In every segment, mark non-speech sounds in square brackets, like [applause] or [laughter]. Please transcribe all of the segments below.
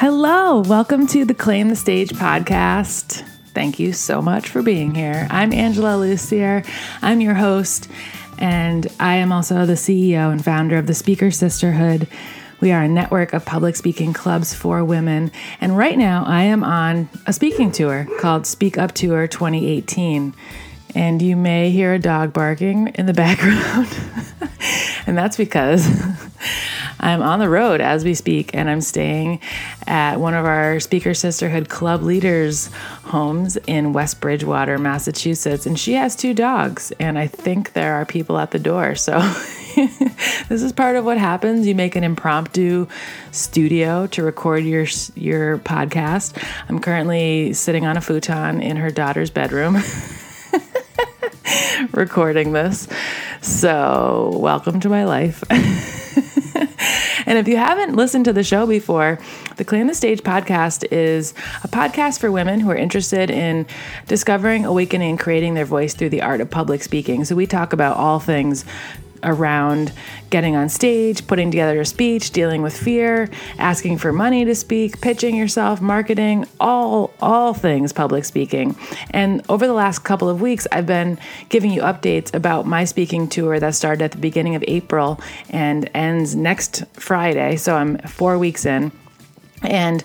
Hello, welcome to the Claim the Stage podcast. Thank you so much for being here. I'm Angela Lussier. I'm your host, and I am also the CEO and founder of the Speaker Sisterhood. We are a network of public speaking clubs for women, and right now I am on a speaking tour called Speak Up Tour 2018. And you may hear a dog barking in the [laughs] background, and that's because I'm on the road as we speak, and I'm staying at one of our Speaker Sisterhood Club leaders' homes in West Bridgewater, Massachusetts. And she has two dogs, and I think there are people at the door. So [laughs] this is part of what happens. You make an impromptu studio to record your your podcast. I'm currently sitting on a futon in her daughter's bedroom. [laughs] recording this. So, welcome to my life. [laughs] And if you haven't listened to the show before, the Claim the Stage podcast is a podcast for women who are interested in discovering, awakening, and creating their voice through the art of public speaking. So we talk about all things around getting on stage, putting together a speech, dealing with fear, asking for money to speak, pitching yourself, marketing, all all things public speaking. And over the last couple of weeks, I've been giving you updates about my speaking tour that started at the beginning of April and ends next Friday. So I'm 4 weeks in. And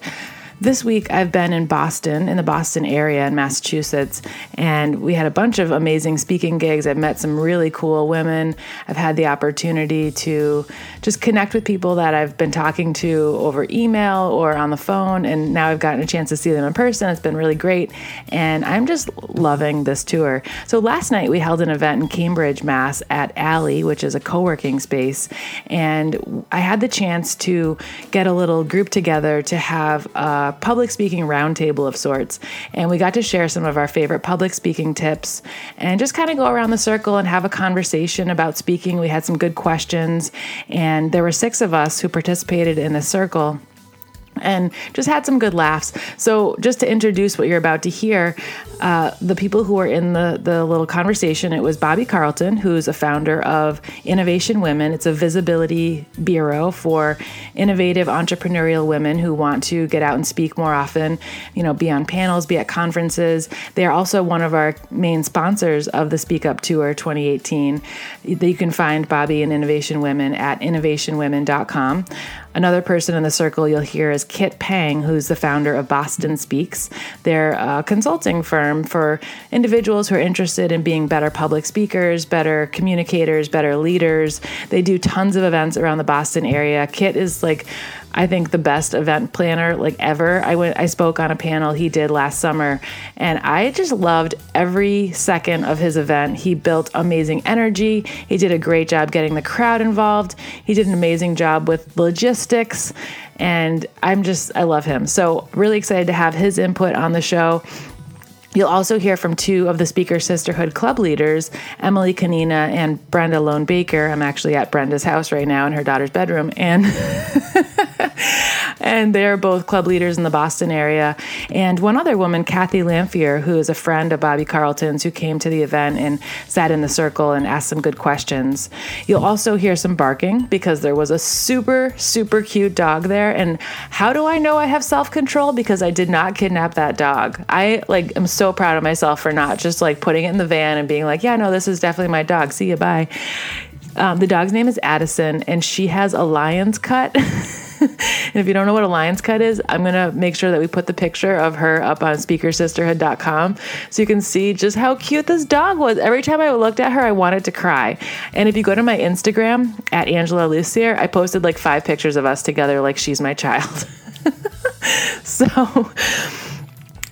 this week, I've been in Boston, in the Boston area in Massachusetts, and we had a bunch of amazing speaking gigs. I've met some really cool women. I've had the opportunity to just connect with people that I've been talking to over email or on the phone, and now I've gotten a chance to see them in person. It's been really great, and I'm just loving this tour. So last night, we held an event in Cambridge, Mass, at Alley, which is a co working space, and I had the chance to get a little group together to have public speaking roundtable of sorts. And we got to share some of our favorite public speaking tips and just kind of go around the circle and have a conversation about speaking. We had some good questions, and there were six of us who participated in the circle and just had some good laughs. So, just to introduce what you're about to hear, uh, the people who were in the, the little conversation, it was Bobbie Carlton, who's a founder of Innovation Women. It's a visibility bureau for innovative entrepreneurial women who want to get out and speak more often, you know, be on panels, be at conferences. They are also one of our main sponsors of the Speak Up Tour 2018. You can find Bobbie and Innovation Women at innovationwomen.com. Another person in the circle you'll hear is Kit Pang, who's the founder of Boston Speaks. They're a consulting firm for individuals who are interested in being better public speakers, better communicators, better leaders. They do tons of events around the Boston area. Kit is like I think the best event planner like ever. I went I spoke on a panel he did last summer and I just loved every second of his event. He built amazing energy. He did a great job getting the crowd involved. He did an amazing job with logistics and I'm just I love him. So really excited to have his input on the show. You'll also hear from two of the Speaker Sisterhood club leaders, Emily Kanina and Brenda Lone Baker. I'm actually at Brenda's house right now in her daughter's bedroom, and [laughs] [laughs] and they're both club leaders in the Boston area. And one other woman, Kathy Lamphere, who is a friend of Bobbie Carlton's, who came to the event and sat in the circle and asked some good questions. You'll also hear some barking because there was a super super cute dog there. And how do I know I have self control? Because I did not kidnap that dog. I like am so proud of myself for not just like putting it in the van and being like, yeah, no, this is definitely my dog. See you, bye. Um, the dog's name is Addison, and she has a lion's cut. [laughs] and if you don't know what a lion's cut is, I'm going to make sure that we put the picture of her up on speakersisterhood.com so you can see just how cute this dog was. Every time I looked at her, I wanted to cry. And if you go to my Instagram at Angela Lussier, I posted like five pictures of us together like she's my child. [laughs] so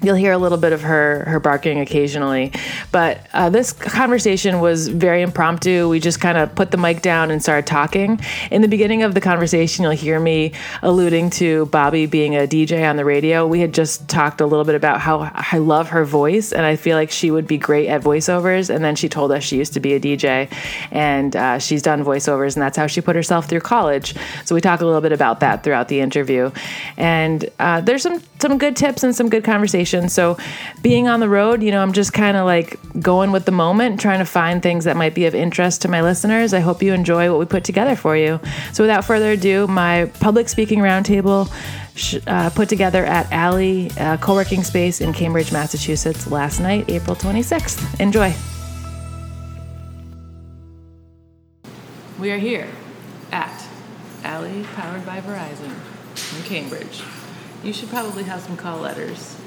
You'll hear a little bit of her her barking occasionally, but uh, this conversation was very impromptu. We just kind of put the mic down and started talking. In the beginning of the conversation, you'll hear me alluding to Bobbie being a DJ on the radio. We had just talked a little bit about how I love her voice, and I feel like she would be great at voiceovers. And then she told us she used to be a DJ, and uh, she's done voiceovers, and that's how she put herself through college. So we talk a little bit about that throughout the interview, and uh, there's some some good tips and some good conversation situation. So, being on the road, you know, I'm just kind of like going with the moment, trying to find things that might be of interest to my listeners. I hope you enjoy what we put together for you. So, without further ado, my public speaking roundtable uh, put together at Alley uh, co working space in Cambridge, Massachusetts last night, April 26th. Enjoy. We are here at Alley, powered by Verizon in Cambridge. You should probably have some call letters.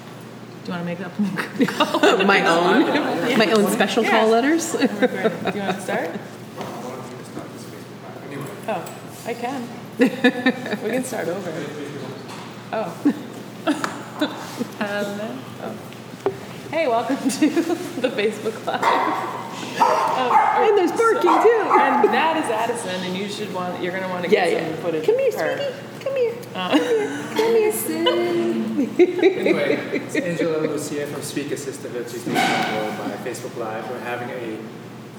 Do you want to make up [laughs] my own, my own special yeah. call letters? [laughs] Do you want to start? Oh, I can. [laughs] we can start over. Oh. Hello. Oh. Hey, welcome to the Facebook Live. Um, and there's barking so, too. And that is Addison, and you should want. You're gonna want to get yeah, some footage. Come here, sweetie. Come here. Uh, Come here. Come here, anyway, it's Angela Lussier from Speaker Sisterhood. She's being by Facebook Live. We're having a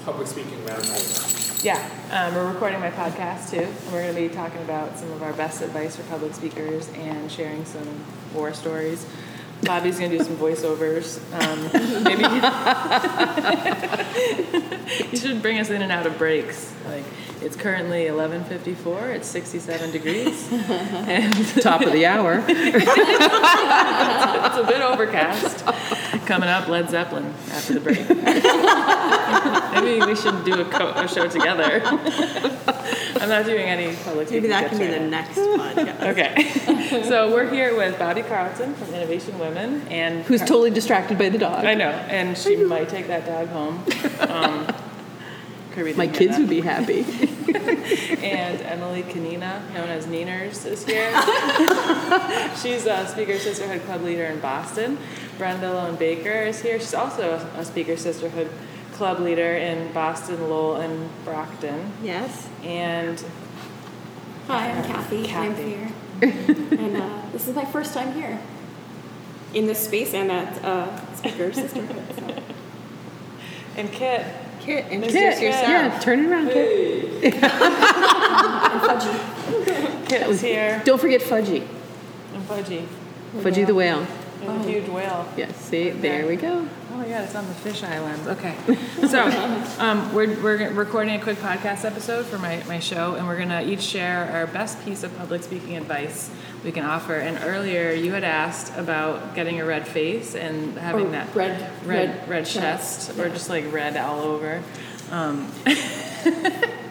public speaking roundtable. Yeah, um, we're recording my podcast too, and we're going to be talking about some of our best advice for public speakers and sharing some war stories. Bobbie's going to do some voiceovers. Um, maybe [laughs] [laughs] you should bring us in and out of breaks. Like it's currently 11:54. It's 67 degrees, [laughs] and [laughs] top of the hour. [laughs] it's, a bit overcast. Coming up, Led Zeppelin after the break. Maybe we should do a, co- a show together. I'm not doing any public. Maybe that can be the next podcast. okay. so we're here with Bobbie Carlton from Innovation Women, and who's Car- totally distracted by the dog. I know, and she might take that dog home. Um, My kids would be happy. [laughs] and Emily Kanina, known as Neeners, is here. [laughs] She's a Speaker Sisterhood Club leader in Boston. Brenda Lone Baker is here. She's also a, a Speaker Sisterhood Club leader in Boston, Lowell, and Brockton. Yes. And hi, I'm Kathy. Kathy. I'm here, and uh, this is my first time here in this space and at uh, [laughs] Speaker Sisterhood. So. And Kit. Kit, introduce yourself. Yeah, turn it around, Kit. [laughs] and Fudgy. Kit was here. Don't forget Fudgy. And Fudgy. Fudgy the whale. And oh. the huge whale. Yes, see, there we go. Oh my God, it's on the fish island. Okay. So, um, we're, we're recording a quick podcast episode for my, my show, and we're going to each share our best piece of public speaking advice we can offer. And earlier, you had asked about getting a red face and having or that red, red, red, red chest, chest, or just like red all over. Um, [laughs]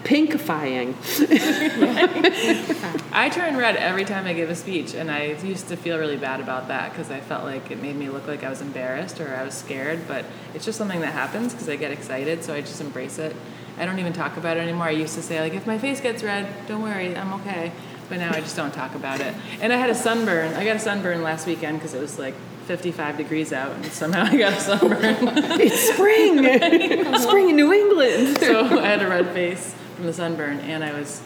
Pinkifying. [laughs] [laughs] I turn red every time I give a speech, and I used to feel really bad about that because I felt like it made me look like I was embarrassed or I was scared. But it's just something that happens because I get excited, so I just embrace it. I don't even talk about it anymore. I used to say like, if my face gets red, don't worry, I'm okay. But now I just don't talk about it. And I had a sunburn. I got a sunburn last weekend because it was like 55 degrees out, and somehow I got a sunburn. [laughs] it's spring. [laughs] spring in New England. so I had a red face from the sunburn, and I was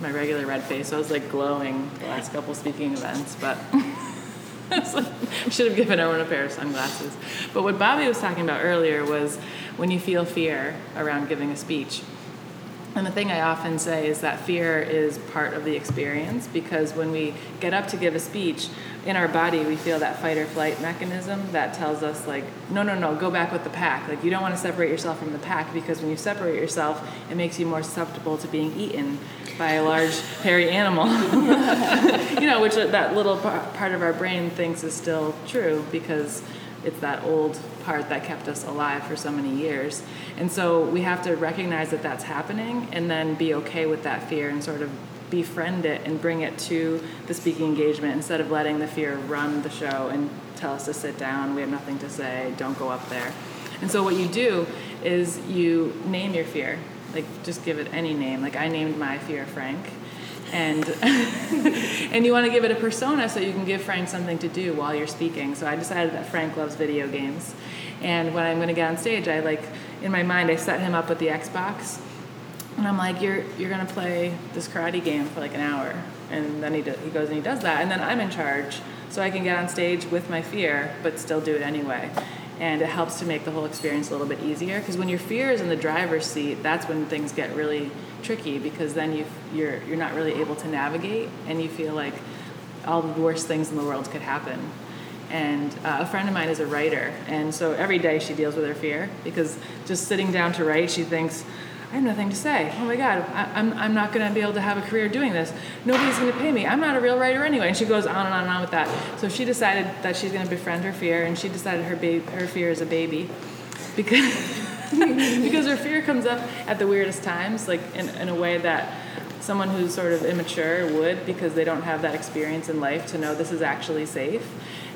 my regular red face. I was like glowing the last couple speaking events, but. I [laughs] should have given everyone a pair of sunglasses. But what Bobbie was talking about earlier was when you feel fear around giving a speech. And the thing I often say is that fear is part of the experience because when we get up to give a speech, in our body we feel that fight or flight mechanism that tells us like no no no go back with the pack. Like you don't want to separate yourself from the pack because when you separate yourself it makes you more susceptible to being eaten by a large hairy animal. [laughs] You know which uh, that little part of our brain thinks is still true because it's that old part that kept us alive for so many years. And so we have to recognize that that's happening and then be okay with that fear and sort of befriend it and bring it to the speaking engagement instead of letting the fear run the show and tell us to sit down, we have nothing to say, don't go up there. And so what you do is you name your fear. Like just give it any name. Like I named my fear Frank and [laughs] and you want to give it a persona so you can give Frank something to do while you're speaking. So I decided that Frank loves video games, and when I'm going to get on stage, I like in my mind I set him up with the Xbox, and I'm like, you're you're going to play this karate game for like an hour, and then he do, he goes and he does that, and then I'm in charge, so I can get on stage with my fear but still do it anyway. And it helps to make the whole experience a little bit easier. Because when your fear is in the driver's seat, that's when things get really tricky because then you you're you're not really able to navigate and you feel like all the worst things in the world could happen And uh, a friend of mine is a writer, and so every day she deals with her fear because just sitting down to write, she thinks, I have nothing to say. Oh my God, I, I'm, I'm not going to be able to have a career doing this. Nobody's going to pay me. I'm not a real writer anyway. And she goes on and on and on with that. So she decided that she's going to befriend her fear, and she decided her, ba- her fear is a baby because, [laughs] because her fear comes up at the weirdest times, like in, in a way that someone who's sort of immature would because they don't have that experience in life to know this is actually safe.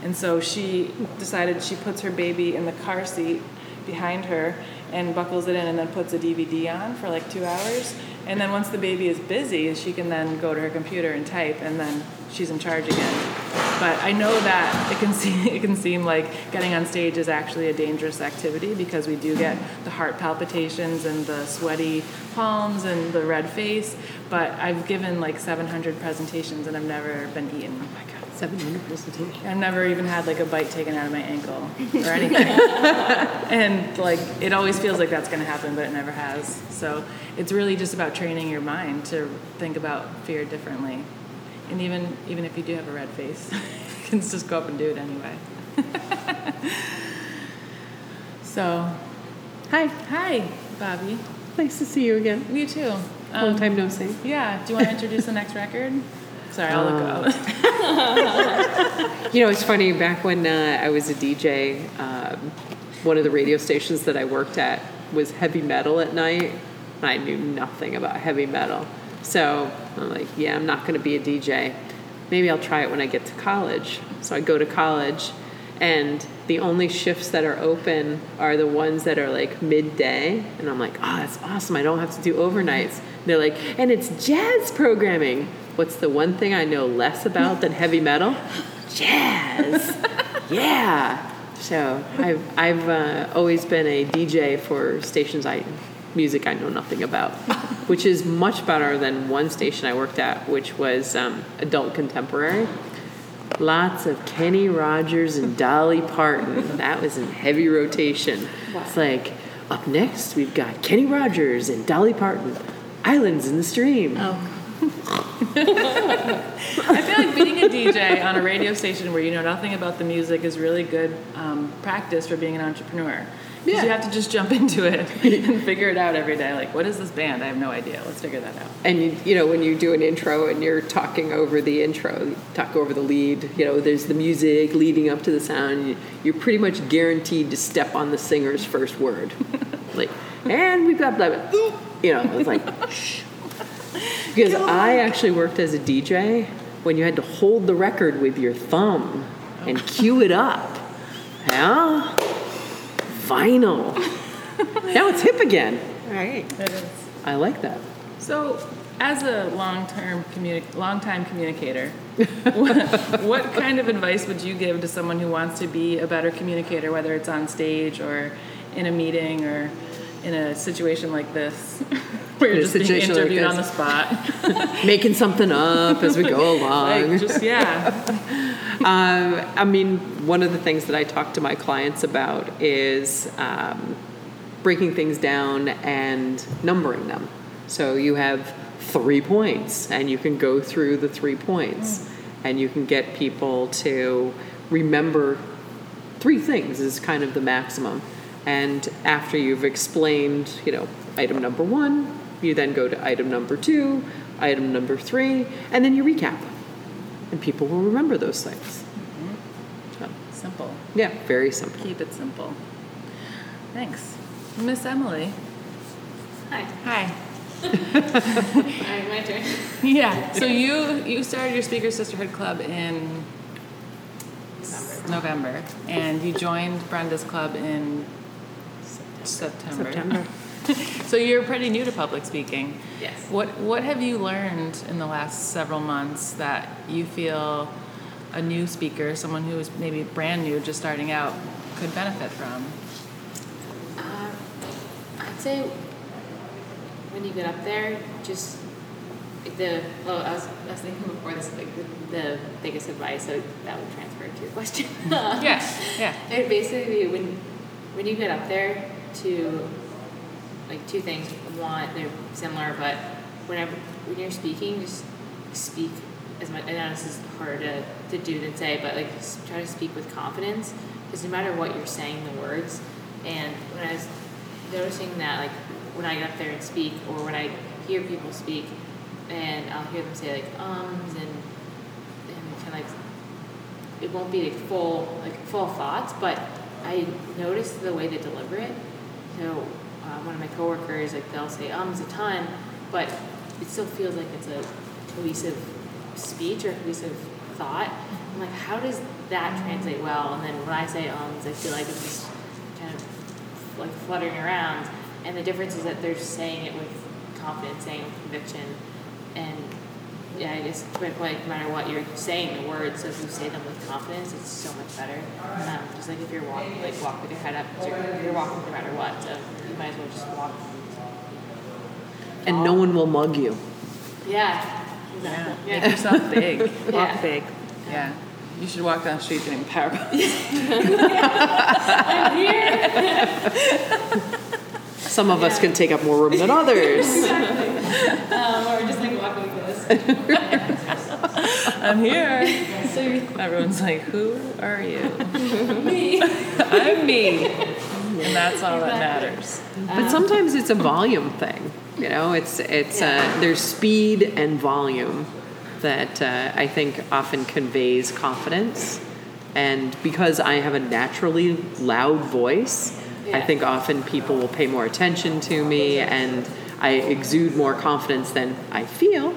And so she decided she puts her baby in the car seat behind her and buckles it in and then puts a DVD on for like two hours. And then once the baby is busy, she can then go to her computer and type, and then she's in charge again. But I know that it can [laughs] seem it can seem like getting on stage is actually a dangerous activity because we do get the heart palpitations and the sweaty palms and the red face. But I've given like 700 presentations and I've never been eaten. Oh my god. 700 presentation. I've never even had like a bite taken out of my ankle or [laughs] anything. and like it always feels like that's going to happen, but it never has. So it's really just about training your mind to think about fear differently. And even even if you do have a red face, [laughs] you can just go up and do it anyway. [laughs] so, Hi, hi, Bobbie. nice to see you again. You too. Long Um, time no see. Yeah. Do you want to introduce the next record? Sorry, I'll Uh, look. I'll, [laughs] You know, it's funny, back when uh, I was a DJ, um, one of the radio stations that I worked at was heavy metal at night. and I knew nothing about heavy metal. So I'm like, yeah, I'm not going to be a DJ. Maybe I'll try it when I get to college. So I go to college, and the only shifts that are open are the ones that are like midday. And I'm like, oh, that's awesome. I don't have to do overnights. they're like, and it's jazz programming. What's the one thing I know less about than heavy metal? Jazz. [laughs] yeah. So I've I've uh, always been a DJ for stations I music I know nothing about, which is much better than one station I worked at, which was um, adult contemporary. Lots of Kenny Rogers and Dolly Parton. That was in heavy rotation. It's like up next we've got Kenny Rogers and Dolly Parton. Islands in the Stream. Oh. [laughs] I feel like being a DJ on a radio station where you know nothing about the music is really good um, practice for being an entrepreneur. Yeah. you have to just jump into it [laughs] and figure it out every day. Like, what is this band? I have no idea. Let's figure that out. And you, you know, when you do an intro and you're talking over the intro, talk over the lead, you know, there's the music leading up to the sound. you- You're pretty much guaranteed to step on the singer's first word. [laughs] like, and we've got blah, blah. You know, it's like, shh. [laughs] Because I actually worked as a DJ when you had to hold the record with your thumb oh. and cue it up. Yeah? Vinyl. now it's hip again. Right. It is. I like that. So, as a long-term communi- long-time communicator, what, [laughs] what kind of advice would you give to someone who wants to be a better communicator, whether it's on stage or in a meeting or in a situation like this, [laughs] where you're just being situation like interviewed on the spot? [laughs] Making something up as we go along. like, just yeah. Um, I mean, one of the things that I talk to my clients about is um, breaking things down and numbering them. So you have three points, and you can go through the three points, and you can get people to remember three things is kind of the maximum. And after you've explained, you know, item number one, you then go to item number two, item number three, and then you recap. And people will remember those things. Mm-hmm. So, Simple. yeah, very simple. Keep it simple. Thanks, Miss Emily. Hi. Hi. [laughs] [laughs] All right, my turn. Yeah. So you you started your Speaker Sisterhood Club in November, and you joined Brenda's club in September. September. [laughs] so you're pretty new to public speaking. Yes. What What have you learned in the last several months that you feel a new speaker, someone who is maybe brand new, just starting out, could benefit from? Uh, I'd say when you get up there, just the well, I was, I was thinking before this, like the, the biggest advice, so that would transfer to your question. [laughs] Yeah. Yeah. [laughs] It basically when when you get up there to like two things. One, they're similar, but whenever when you're speaking, just speak as much. I know this is harder to, to do than say, but like try to speak with confidence because no matter what you're saying, the words. And when I was noticing that, like when I get up there and speak, or when I hear people speak, and I'll hear them say like ums and and kind of like it won't be like full like full thoughts, but I notice the way they deliver it. So uh, one of my coworkers like they'll say ums a ton, but it still feels like it's a cohesive speech or cohesive thought. I'm like, how does that translate well? And then when I say ums, I feel like it's just kind of like fluttering around. And the difference is that they're saying it with confidence, saying it with conviction, and yeah, I guess quick, like no matter what you're saying, the words, so if you say them with confidence, it's so much better. Um, just like if you're walking, like walk with your head up, you're, you're walking no matter what, so you might as well just walk. And no one will mug you. Yeah, Yeah. exactly. Make yourself big. [laughs] Yeah. Walk big. Yeah. You should walk down the street doing power [laughs] poses. Some of us can take up more room than others. [laughs] Um, or just like walk like this. I'm here. So everyone's like, "Who are you?" [laughs] me. [laughs] I'm me. And that's all that matters. But sometimes it's a volume thing. You know, it's it's uh, there's speed and volume that uh, I think often conveys confidence. And because I have a naturally loud voice, I think often people will pay more attention to me, and I exude more confidence than I feel.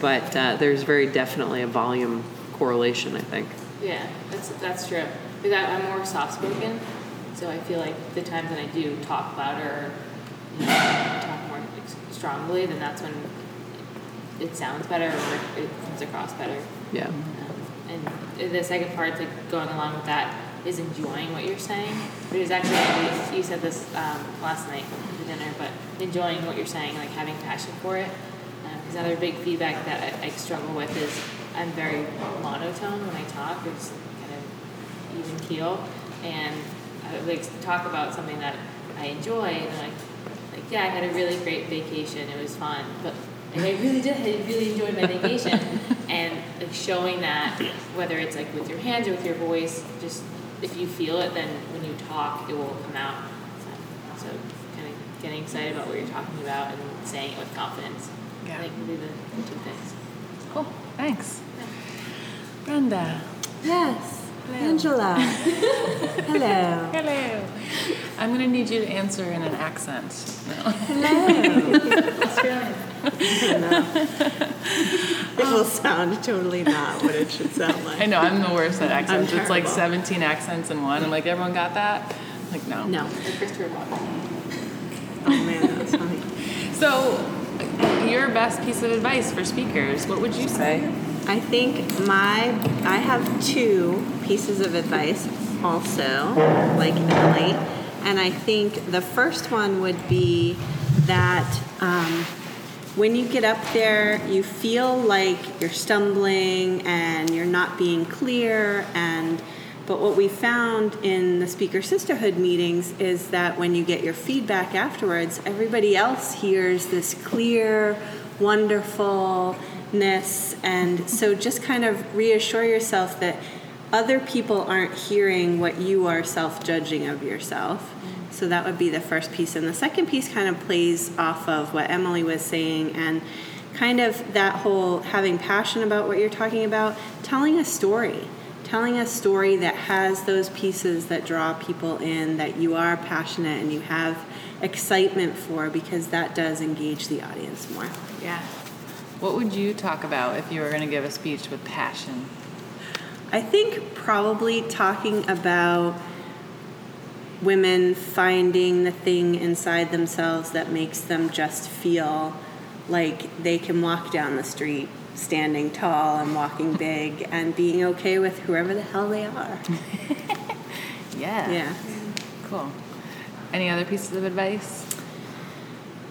But uh, there's very definitely a volume correlation, I think. Yeah, that's that's true. Because I, I'm more soft spoken, so I feel like the times that I do talk louder, you know, talk more strongly, then that's when it sounds better or it comes across better. Yeah. Um, and the second part, like going along with that, is enjoying what you're saying. It actually you said this um, last night at dinner, but enjoying what you're saying, like having passion for it. Another big feedback that I, I struggle with is I'm very monotone when I talk. It's kind of even keel, and I like to talk about something that I enjoy, and I'm like, like yeah, I had a really great vacation. It was fun, but like, I really did. I really enjoyed my vacation, [laughs] and like showing that, whether it's like with your hands or with your voice, just if you feel it, then when you talk, it will come out. So, so kind of getting excited about what you're talking about and saying it with confidence. Yeah. I think would be the, the two things. Cool. Thanks. Brenda. Yes, Angela. [laughs] Hello. Hello. I'm going to need you to answer in an accent. No. [laughs] It will sound totally not what it should sound like. I know, I'm the worst at accents. It's like 17 accents in one. I'm like, everyone got that? I'm like, no. No. Like Christopher Oh man, that was funny. So, your best piece of advice for speakers, what would you say? I think my I have two pieces of advice also, like Emily, and I think the first one would be that um, when you get up there, you feel like you're stumbling and you're not being clear and but what we found in the speaker sisterhood meetings is that when you get your feedback afterwards, everybody else hears this clear, wonderfulness. And so just kind of reassure yourself that other people aren't hearing what you are self judging of yourself. So that would be the first piece. And the second piece kind of plays off of what Emily was saying and kind of that whole having passion about what you're talking about, telling a story telling a story that has those pieces that draw people in that you are passionate and you have excitement for because that does engage the audience more. Yeah. What would you talk about if you were going to give a speech with passion? I think probably talking about women finding the thing inside themselves that makes them just feel like they can walk down the street standing tall and walking big and being okay with whoever the hell they are. [laughs] Yeah. Yeah. Cool. Any other pieces of advice?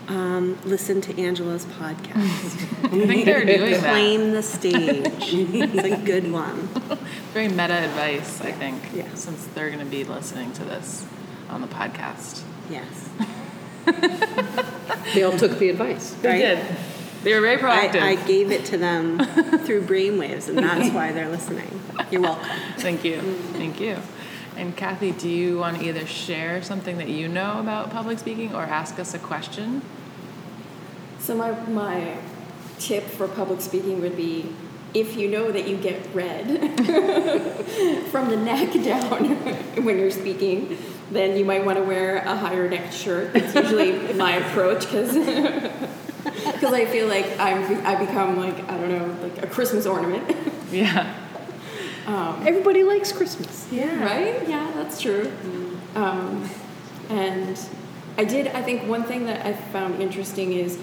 Um, listen to Angela's podcast. [laughs] I think they're doing that. Claim the stage. it's a good one. [laughs] Very meta advice, I think, Yeah. since they're going to be listening to this on the podcast. Yes. They all took the advice. They Right. did. They were very proactive. I, I gave it to them [laughs] through brainwaves, and that's why they're listening. You're welcome. Thank you. Thank you. And Kathy, do you want to either share something that you know about public speaking or ask us a question? So my my tip for public speaking would be if you know that you get red [laughs] from the neck down [laughs] when you're speaking, then you might want to wear a higher neck shirt. That's usually my approach because [laughs] because I feel like I'm I become like I don't know like a Christmas ornament. Yeah. [laughs] Everybody likes Christmas. Yeah. Right? Yeah, that's true. Um, and I did, I think one thing that I found interesting is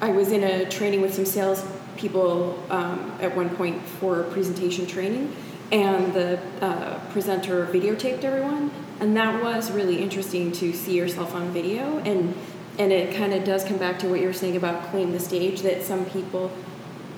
I was in a training with some sales people um, at one point for presentation training, and the uh, presenter videotaped everyone. And that was really interesting to see yourself on video. And, and it kind of does come back to what you were saying about claim the stage that some people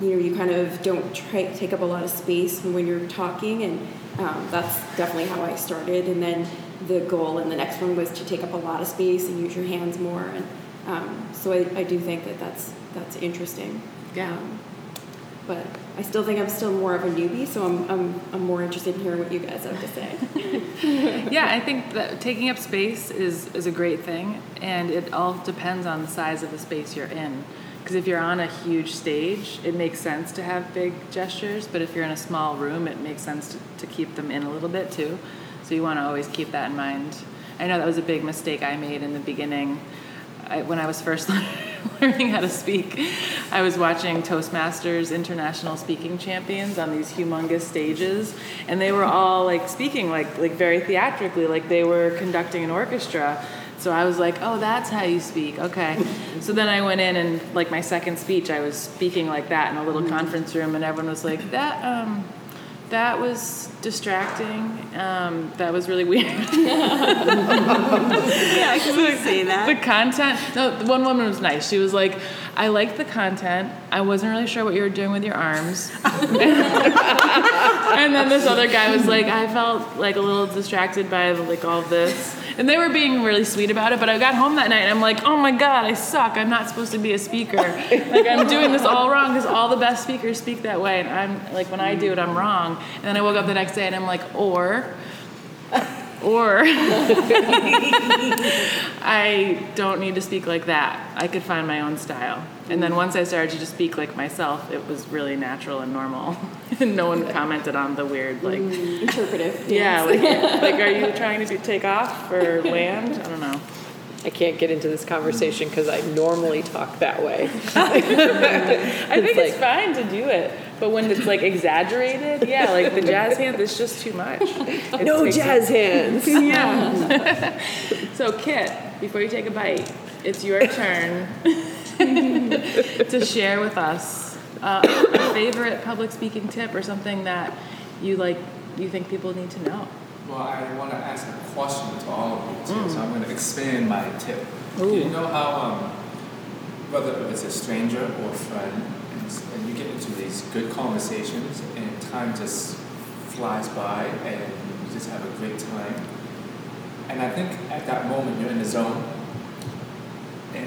you know you kind of don't try, take up a lot of space when you're talking and um, that's definitely how i started. And then the goal and the next one was to take up a lot of space and use your hands more. And um, so I, I do think that that's that's interesting. Yeah. um, but i still think i'm still more of a newbie so i'm, I'm, I'm more interested in hearing what you guys have to say [laughs] Yeah, I think that taking up space is, is a great thing, and it all depends on the size of the space you're in. Because if you're on a huge stage, it makes sense to have big gestures, but if you're in a small room, it makes sense to, to keep them in a little bit too. So you want to always keep that in mind. I know that was a big mistake I made in the beginning. I, when I was first [laughs] learning how to speak, I was watching Toastmasters International Speaking Champions on these humongous stages, and they were all like speaking like like very theatrically, like they were conducting an orchestra. So I was like, oh, that's how you speak. Okay. [laughs] So then I went in and like my second speech, I was speaking like that in a little conference room, and everyone was like, that um, that was distracting. Um, that was really weird. [laughs] Yeah, I can say that. the content. No, the one woman was nice. She was like, "I liked the content. I wasn't really sure what you were doing with your arms." [laughs] and then this other guy was like, "I felt like a little distracted by like all this." And they were being really sweet about it, but I got home that night and I'm like, "Oh my god, I suck. I'm not supposed to be a speaker. Like I'm doing this all wrong because all the best speakers speak that way, and I'm like when I do it, I'm wrong." And then I woke up the next day and I'm like, "Or." Or [laughs] I don't need to speak like that. I could find my own style. And then once I started to just speak like myself, it was really natural and normal. [laughs] and no one commented on the weird, like, mm, interpretive yeah, like, [laughs] like, are you trying to take off or land? I don't know. I can't get into this conversation because I normally talk that way. [laughs] I think it's like- fine to do it, but when it's like exaggerated, yeah, like the jazz hands, it's just too much. It No takes- jazz hands. Yeah. so, Kit, before you take a bite, it's your turn [laughs] to share with us uh, a favorite public speaking tip or something that you like, you think people need to know. Well, I want to ask a question to all of you too, so I'm going to expand my tip. You know how, um, whether it's a stranger or a friend, and you get into these good conversations, and time just flies by, and you just have a great time. And I think at that moment you're in the zone,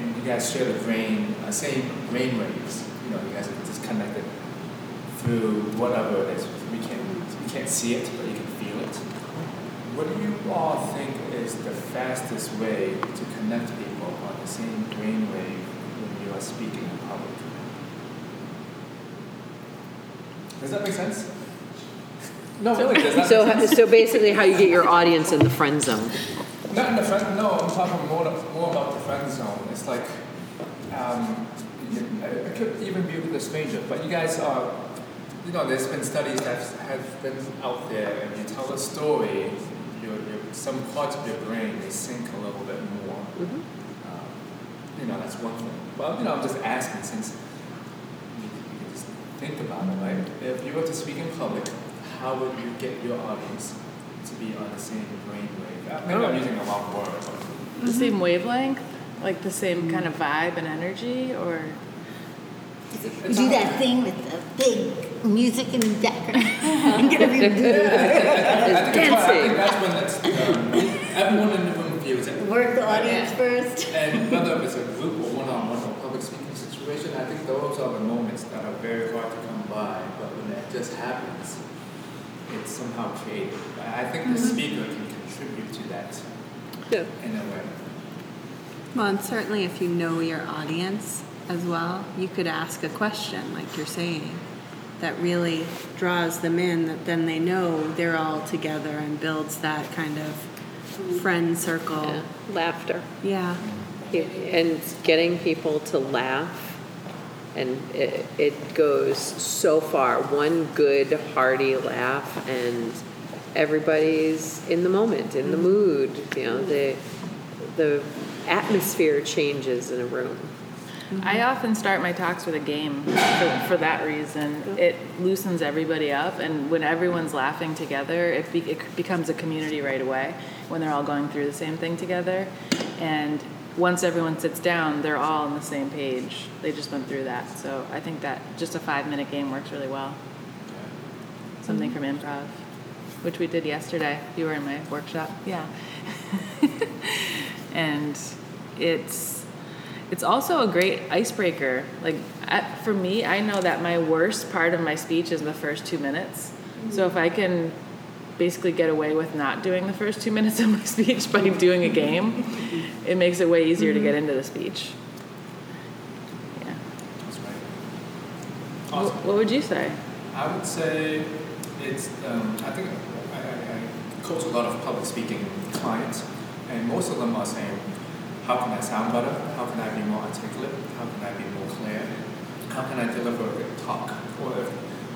and you guys share the brain, uh, same brain waves. You know, you guys are just connected through whatever it is. We can't, we can't see it, but you can feel it. What do you all think is the fastest way to connect people on the same brain wave when you are speaking in public? Does that make sense? No, [laughs] really, does that So, so basically, how you get your audience in the friend zone. Not in the friend. No, I'm talking more, more about the friend zone. It's like, um, it could even be with a stranger. But you guys are, you know, there's been studies that have been out there, and you tell a story, your, your some parts of your brain they sync a little bit more. Um, you know, that's one thing. Well, you know, I'm just asking since you, you can just think about it, right? If you were to speak in public, how would you get your audience to be on the same brainwave? Maybe I'm using a wrong word. but- The same wavelength? Like the same kind of vibe and energy? Or. We do that thing with the big music in the background. Get everybody I think, that's why- I Dancing. that's when that's, um, everyone in the room feels it. Work the audience first. And whether it's a group or one-on-one or public speaking situation, I think those are the moments that are very hard to come by, but when it just happens, it's somehow created. I I think the speaker can contribute to that Yeah. in a way. Well, and certainly if you know your audience as well, you could ask a question, like you're saying, that really draws them in, that then they know they're all together and builds that kind of friend circle. Yeah. Laughter. Yeah. and getting people to laugh and it, it goes so far one good hearty laugh and everybody's in the moment in the mm-hmm. mood you know the the atmosphere changes in a room I often start my talks with a game for, for that reason. It loosens everybody up, and when everyone's laughing together, it, be, it becomes a community right away when they're all going through the same thing together. And once everyone sits down, they're all on the same page. They just went through that. So I think that just a five minute game works really well. Something from improv, which we did yesterday. You were in my workshop. Yeah. [laughs] and it's it's also a great icebreaker. Like at, for me, I know that my worst part of my speech is the first two minutes. So if I can basically get away with not doing the first two [laughs] minutes of my speech by doing a game, it makes it way easier to get into the speech. Yeah. That's right. Wh- Awesome. What would you say? I would say it's, um, I think I, I, I coach a lot of public speaking clients, and most of them are saying, how can I sound better? How can I be more articulate? How can I be more clear? How can I deliver a good talk? Or if,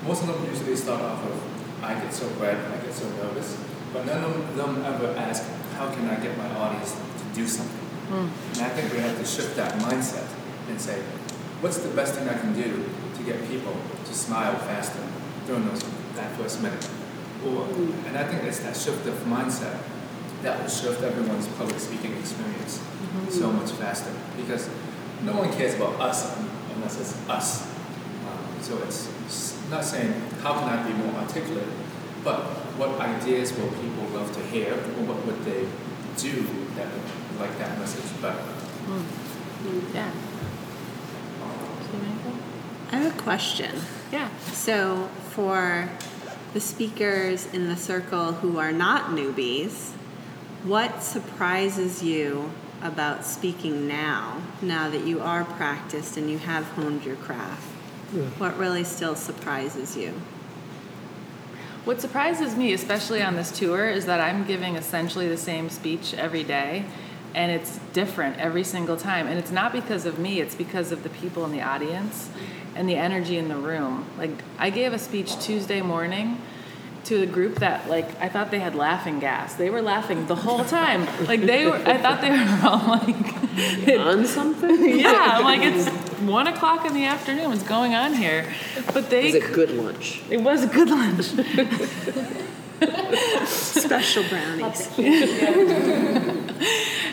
most of them usually start off with, I get so red, I get so nervous, but none of them ever ask, how can I get my audience to do something? Hmm. And I think we have to shift that mindset and say, what's the best thing I can do to get people to smile faster during those, that first minute? Or, hmm. and I think it's that shift of mindset that will shift everyone's public speaking experience so much faster because no one cares about us unless it's us. Um, so it's s- not saying how can I be more articulate, but what ideas will people love to hear or what would they do that would like that message better? Yeah. I have a question. Yeah. So, for the speakers in the circle who are not newbies, what surprises you about speaking now, now that you are practiced and you have honed your craft? What really still surprises you? What surprises me, especially on this tour, is that I'm giving essentially the same speech every day, and it's different every single time. And it's not because of me, it's because of the people in the audience and the energy in the room. Like, I gave a speech Tuesday morning to a group that, like, I thought they had laughing gas. They were laughing the whole time. Like, they were, I thought they were all like, [laughs] on something [laughs] yeah, I'm like, it's one o'clock in the afternoon. What's going on here? But they, It was a good lunch it was a good lunch. [laughs] Special brownies.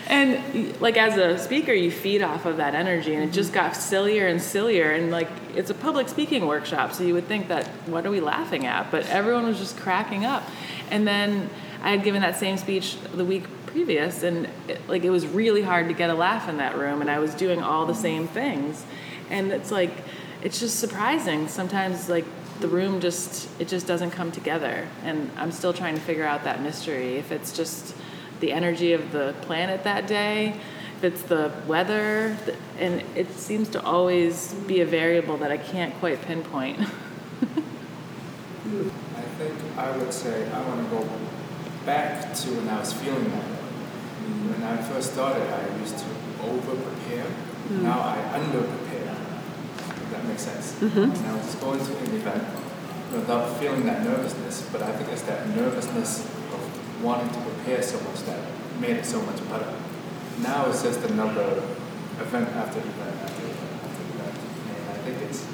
And like as a speaker, you feed off of that energy, and it just got sillier and sillier. And like it's a public speaking workshop, so you would think that what are we laughing at? But everyone was just cracking up. And then I had given that same speech the week previous, and it, like it was really hard to get a laugh in that room, and I was doing all the same things. And it's like it's just surprising sometimes. Like the room just it just doesn't come together, and I'm still trying to figure out that mystery. If it's just the energy of the planet that day, if it's the weather, and it seems to always be a variable that I can't quite pinpoint. I think I would say I want to go back to when I was feeling that. When I first started, I used to over prepare. Mm-hmm. Now I under prepare. If that makes sense. Mm-hmm. And I was just going to an event without feeling that nervousness, but I think it's that nervousness wanting to prepare so much that made it so much better. Now it's just another event after event after event after event. And I think it's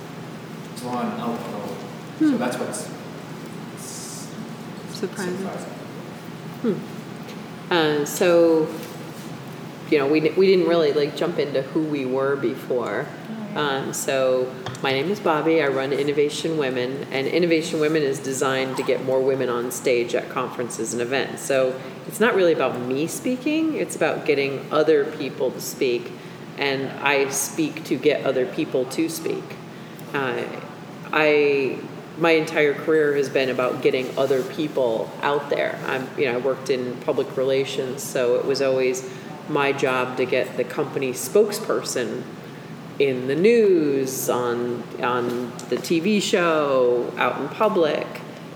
drawn out little. So that's what's Surprising. surprising. Uh, so, you know, we, we didn't really like jump into who we were before. Um, so, my name is Bobbie. I run Innovation Women, and Innovation Women is designed to get more women on stage at conferences and events. So, it's not really about me speaking, it's about getting other people to speak. and I speak to get other people to speak. Uh, I my entire career has been about getting other people out there. I'm you know I worked in public relations, so it was always my job to get the company spokesperson in the news, on on the TV show, out in public.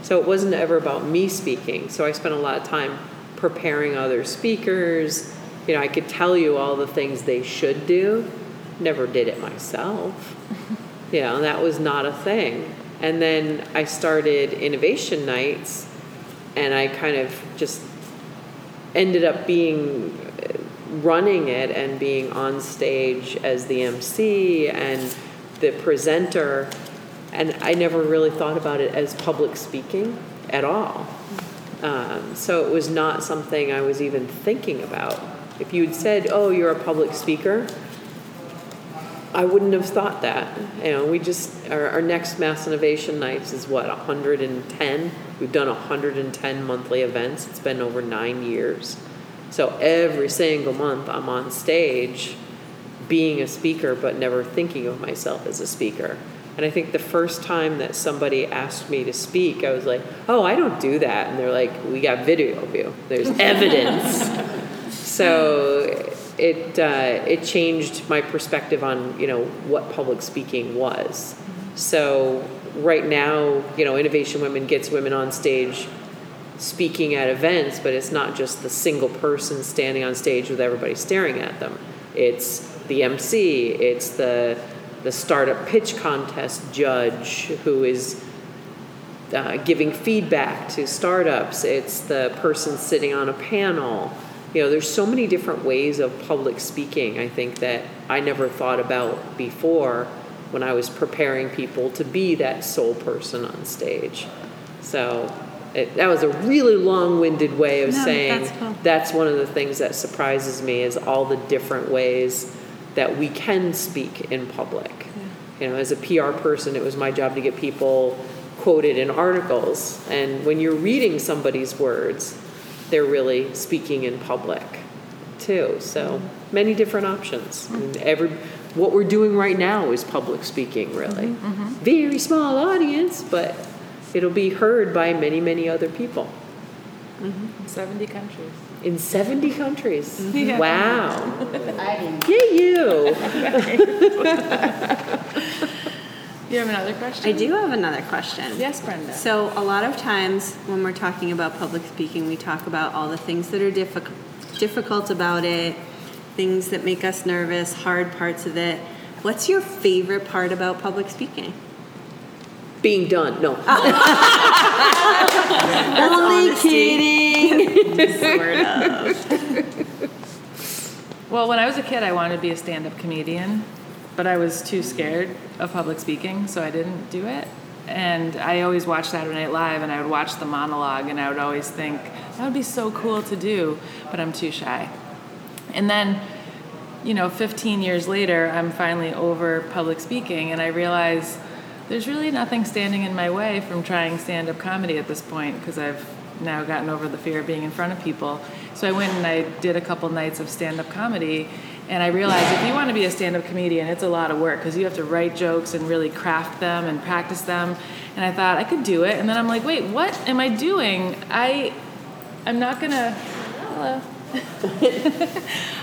So it wasn't ever about me speaking. So I spent a lot of time preparing other speakers. You know, I could tell you all the things they should do. Never did it myself. [laughs] You know, that was not a thing. And then I started innovation nights, and I kind of just ended up being running it and being on stage as the MC and the presenter. And I never really thought about it as public speaking at all. Um, so it was not something I was even thinking about. If you'd said, "Oh, you're a public speaker," I wouldn't have thought that. You know, we just our, our next Mass Innovation Nights is what 110. We've done 110 monthly events. It's been over nine years. So every single month, I'm on stage, being a speaker, but never thinking of myself as a speaker. And I think the first time that somebody asked me to speak, I was like, "Oh, I don't do that." And they're like, "We got video of you. There's [laughs] evidence." so it uh, it changed my perspective on you know what public speaking was. So right now, you know, Innovation Women gets women on stage speaking at events, but it's not just the single person standing on stage with everybody staring at them. It's the MC, it's the the startup pitch contest judge who is uh, giving feedback to startups. It's the person sitting on a panel. You know, there's so many different ways of public speaking. I think that I never thought about before when I was preparing people to be that sole person on stage. So it, that was a really long-winded way of No, saying that's cool. that's one of the things that surprises me is all the different ways that we can speak in public. You know, as a PR person, it was my job to get people quoted in articles, and when you're reading somebody's words, they're really speaking in public too. So many different options. And every what we're doing right now is public speaking, really. Mm-hmm. Mm-hmm. Very small audience, but it'll be heard by many, many other people mm-hmm. 70 countries. in 70 countries. [laughs] Yeah. Wow. [laughs] I you. [laughs] You have another question? I do have another question. Yes, Brenda. So, a lot of times when we're talking about public speaking, we talk about all the things that are difficult, difficult about it, things that make us nervous, hard parts of it. What's your favorite part about public speaking? Being done. No. [laughs] Only kidding. [laughs] sort of. Well, when I was a kid, I wanted to be a stand up comedian, but I was too scared of public speaking, so I didn't do it. And I always watched Saturday Night Live, and I would watch the monologue, and I would always think, that would be so cool to do, but I'm too shy. And then, you know, 15 years later, I'm finally over public speaking, and I realize there's really nothing standing in my way from trying stand up comedy at this point because I've now gotten over the fear of being in front of people. So I went and I did a couple nights of stand up comedy, and I realized if you want to be a stand up comedian, it's a lot of work because you have to write jokes and really craft them and practice them. And I thought I could do it, and then I'm like, wait, what am I doing? I, I'm not gonna. Hello. [laughs]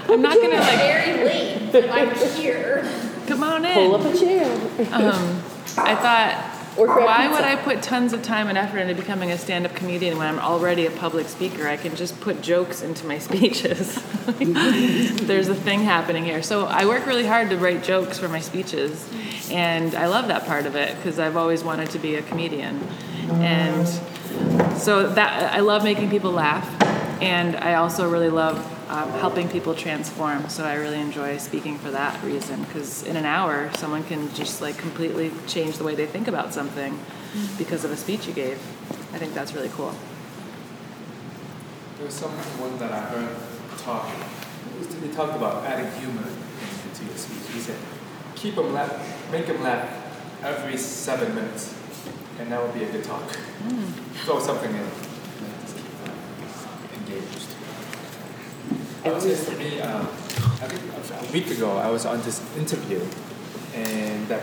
I'm not gonna like Very late, I'm here. come on in. Pull up a chair. Um, I thought, why would I put tons of time and effort into becoming a stand-up comedian when I'm already a public speaker? I can just put jokes into my [laughs] speeches. [laughs] There's a thing happening here. So I work really hard to write jokes for my speeches, and I love that part of it because I've always wanted to be a comedian, and so that I love making people laugh, and I also really love um, helping people transform. So I really enjoy speaking for that reason because in an hour, someone can just like completely change the way they think about something because of a speech you gave. I think that's really cool. There was someone that I heard talk. He talked about adding humor into your speech. He said, "Keep them laugh, make them laugh every seven minutes, and that would be a good talk." Throw something in. Say for me, um, I think a week ago, I was on this interview, and that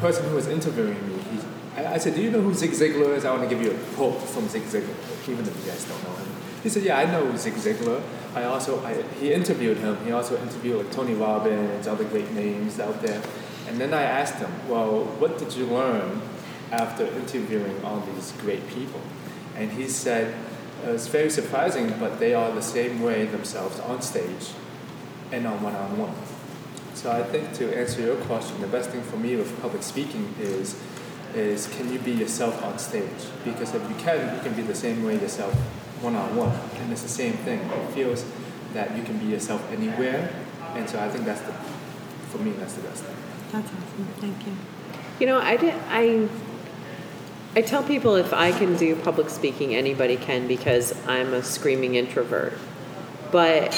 person who was interviewing me, he, I, I said, "Do you know who Zig Ziglar is? I want to give you a quote from Zig Ziglar, even if you guys don't know him." He said, "Yeah, I know Zig Ziglar. I also I, he interviewed him. He also interviewed like Tony Robbins, other great names out there." And then I asked him, "Well, what did you learn after interviewing all these great people?" And he said, Uh, "It's very surprising, but they are the same way themselves on stage and on one-on-one." So I think to answer your question, the best thing for me with public speaking is is can you be yourself on stage? Because if you can, you can be the same way yourself one-on-one, and it's the same thing. It feels that you can be yourself anywhere, and so I think that's the for me that's the best thing. That's awesome. Thank you. You know, I did. I I tell people if I can do public speaking, anybody can because I'm a screaming introvert. But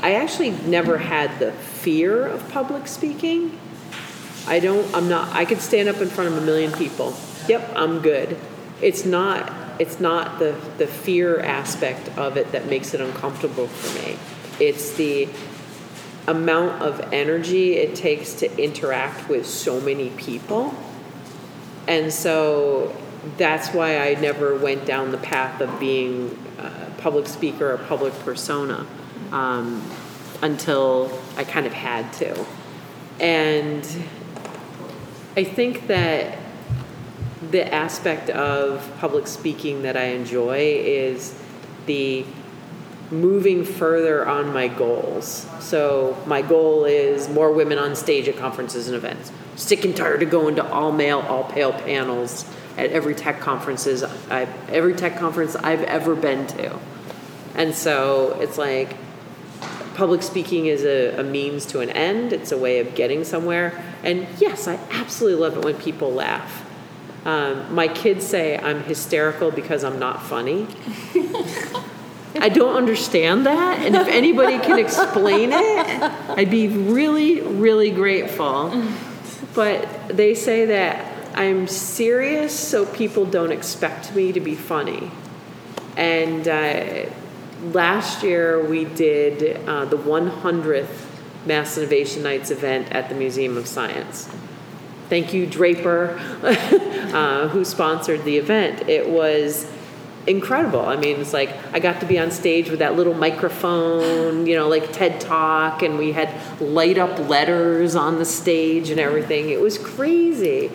I actually never had the fear of public speaking. I don't. I'm not. I could stand up in front of a million people. Yep, I'm good. It's not. It's not the the fear aspect of it that makes it uncomfortable for me. It's the amount of energy it takes to interact with so many people. And so that's why I never went down the path of being a public speaker or public persona um, until I kind of had to. And I think that the aspect of public speaking that I enjoy is the moving further on my goals. So my goal is more women on stage at conferences and events. Sick and tired of going to all male, all pale panels at every tech conferences I've every tech conference I've ever been to. And so it's like public speaking is a, a means to an end. It's a way of getting somewhere. And yes, I absolutely love it when people laugh. Um, my kids say I'm hysterical because I'm not funny. [laughs] I don't understand that. And if anybody can explain it, I'd be really, really grateful. But they say that I'm serious so people don't expect me to be funny. And uh, last year we did uh, the 100th Mass Innovation Nights event at the Museum of Science. Thank you, Draper, [laughs] uh, who sponsored the event. It was incredible. I mean, it's like I got to be on stage with that little microphone, you know, like TED Talk, and we had light up letters on the stage and everything. It was crazy.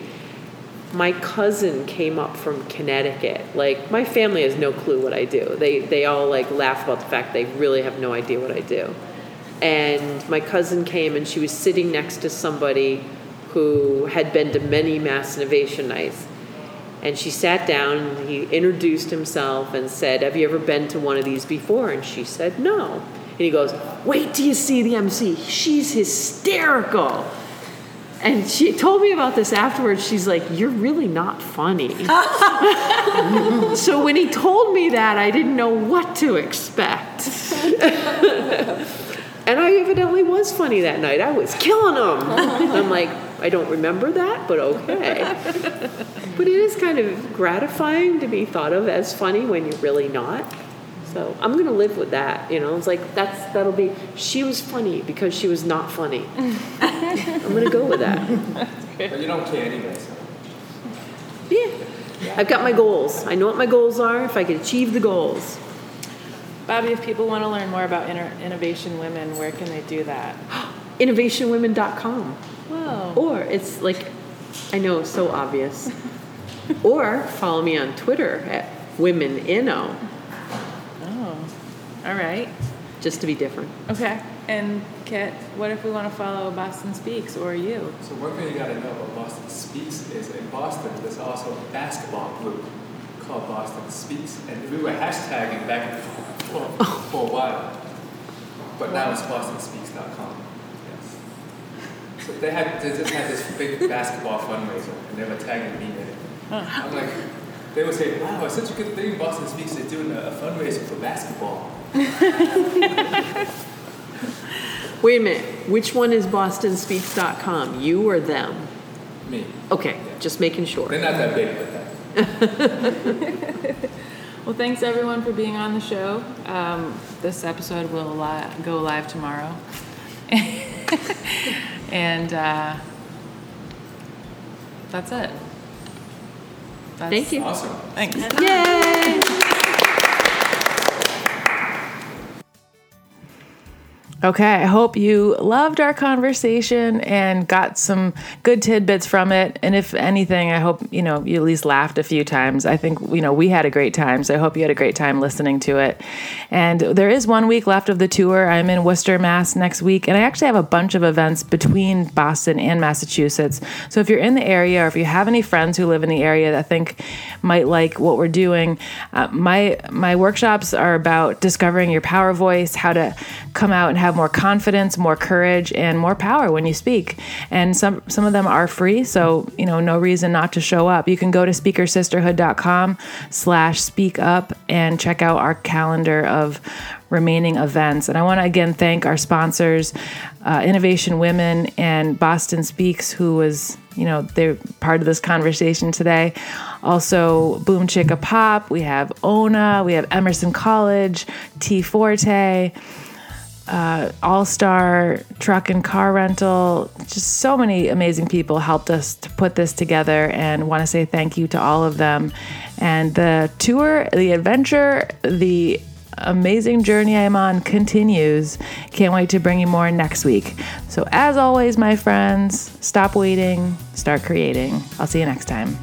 My cousin came up from Connecticut. Like my family has no clue what I do. They they all like laugh about the fact they really have no idea what I do. And my cousin came and she was sitting next to somebody who had been to many mass innovation nights and she sat down and he introduced himself and said, Have you ever been to one of these before? And she said, No. And he goes, Wait till you see the MC. She's hysterical. And she told me about this afterwards. She's like, You're really not funny. [laughs] so when he told me that, I didn't know what to expect. [laughs] and I evidently was funny that night. I was killing him. [laughs] I'm like, I don't remember that, but okay. but it is kind of gratifying to be thought of as funny when you're really not. So I'm gonna live with that. You know, it's like that's that'll be. She was funny because she was not funny. [laughs] I'm gonna go with that. But you don't care anyway, so. Yeah. I've got my goals. I know what my goals are. If I can achieve the goals, Bobbie, if people want to learn more about inter- Innovation Women, where can they do that? [gasps] innovationwomen.com. Whoa. Or it's like, I know so obvious. [laughs] or follow me on Twitter at womeninno, Oh. All right. just to be different. Okay. And Kit, what if we want to follow Boston Speaks or you? So one thing you gotta know about Boston Speaks is in Boston there's also a basketball group called Boston Speaks, and we were hashtagging back and forth for, oh. for a while. But now it's bostonspeaks.com. Yes. So they had they just had this big basketball fundraiser, and they were tagging me in it. I'm like, they would say, "Wow, it's such a good thing Boston Speaks is doing a, a fundraiser for basketball." [laughs] Wait a minute. Which one is bostonspeaks.com? You or them? Me. Okay, just making sure. They're not that big, but that. [laughs] Well, thanks everyone for being on the show. Um, this episode will li- go live tomorrow. [laughs] and uh, that's it. That's, Thank you. Awesome. Thanks. Okay, I hope you loved our conversation and got some good tidbits from it. And if anything, I hope, you know, you at least laughed a few times. I think, you know, we had a great time, so I hope you had a great time listening to it. And there is one week left of the tour. I'm in Worcester, Mass next week, and I actually have a bunch of events between Boston and Massachusetts. So if you're in the area or if you have any friends who live in the area that think might like what we're doing, uh, my my workshops are about discovering your power voice, how to come out and have more confidence, more courage, and more power when you speak. And some some of them are free, so you know no reason not to show up. You can go to speakersisterhood.com slash speak up and check out our calendar of remaining events. And I want to again thank our sponsors, uh, Innovation Women and Boston Speaks, who was, you know, they're part of this conversation today. Also, Boom Chicka Pop, we have Ona, we have Emerson College, Tea Forte. Uh, All Star Truck and Car Rental. Just so many amazing people helped us to put this together, and want to say thank you to all of them. And the tour, the adventure, the amazing journey I'm on continues. Can't wait to bring you more next week. So, as always, my friends, stop waiting, start creating. I'll see you next time.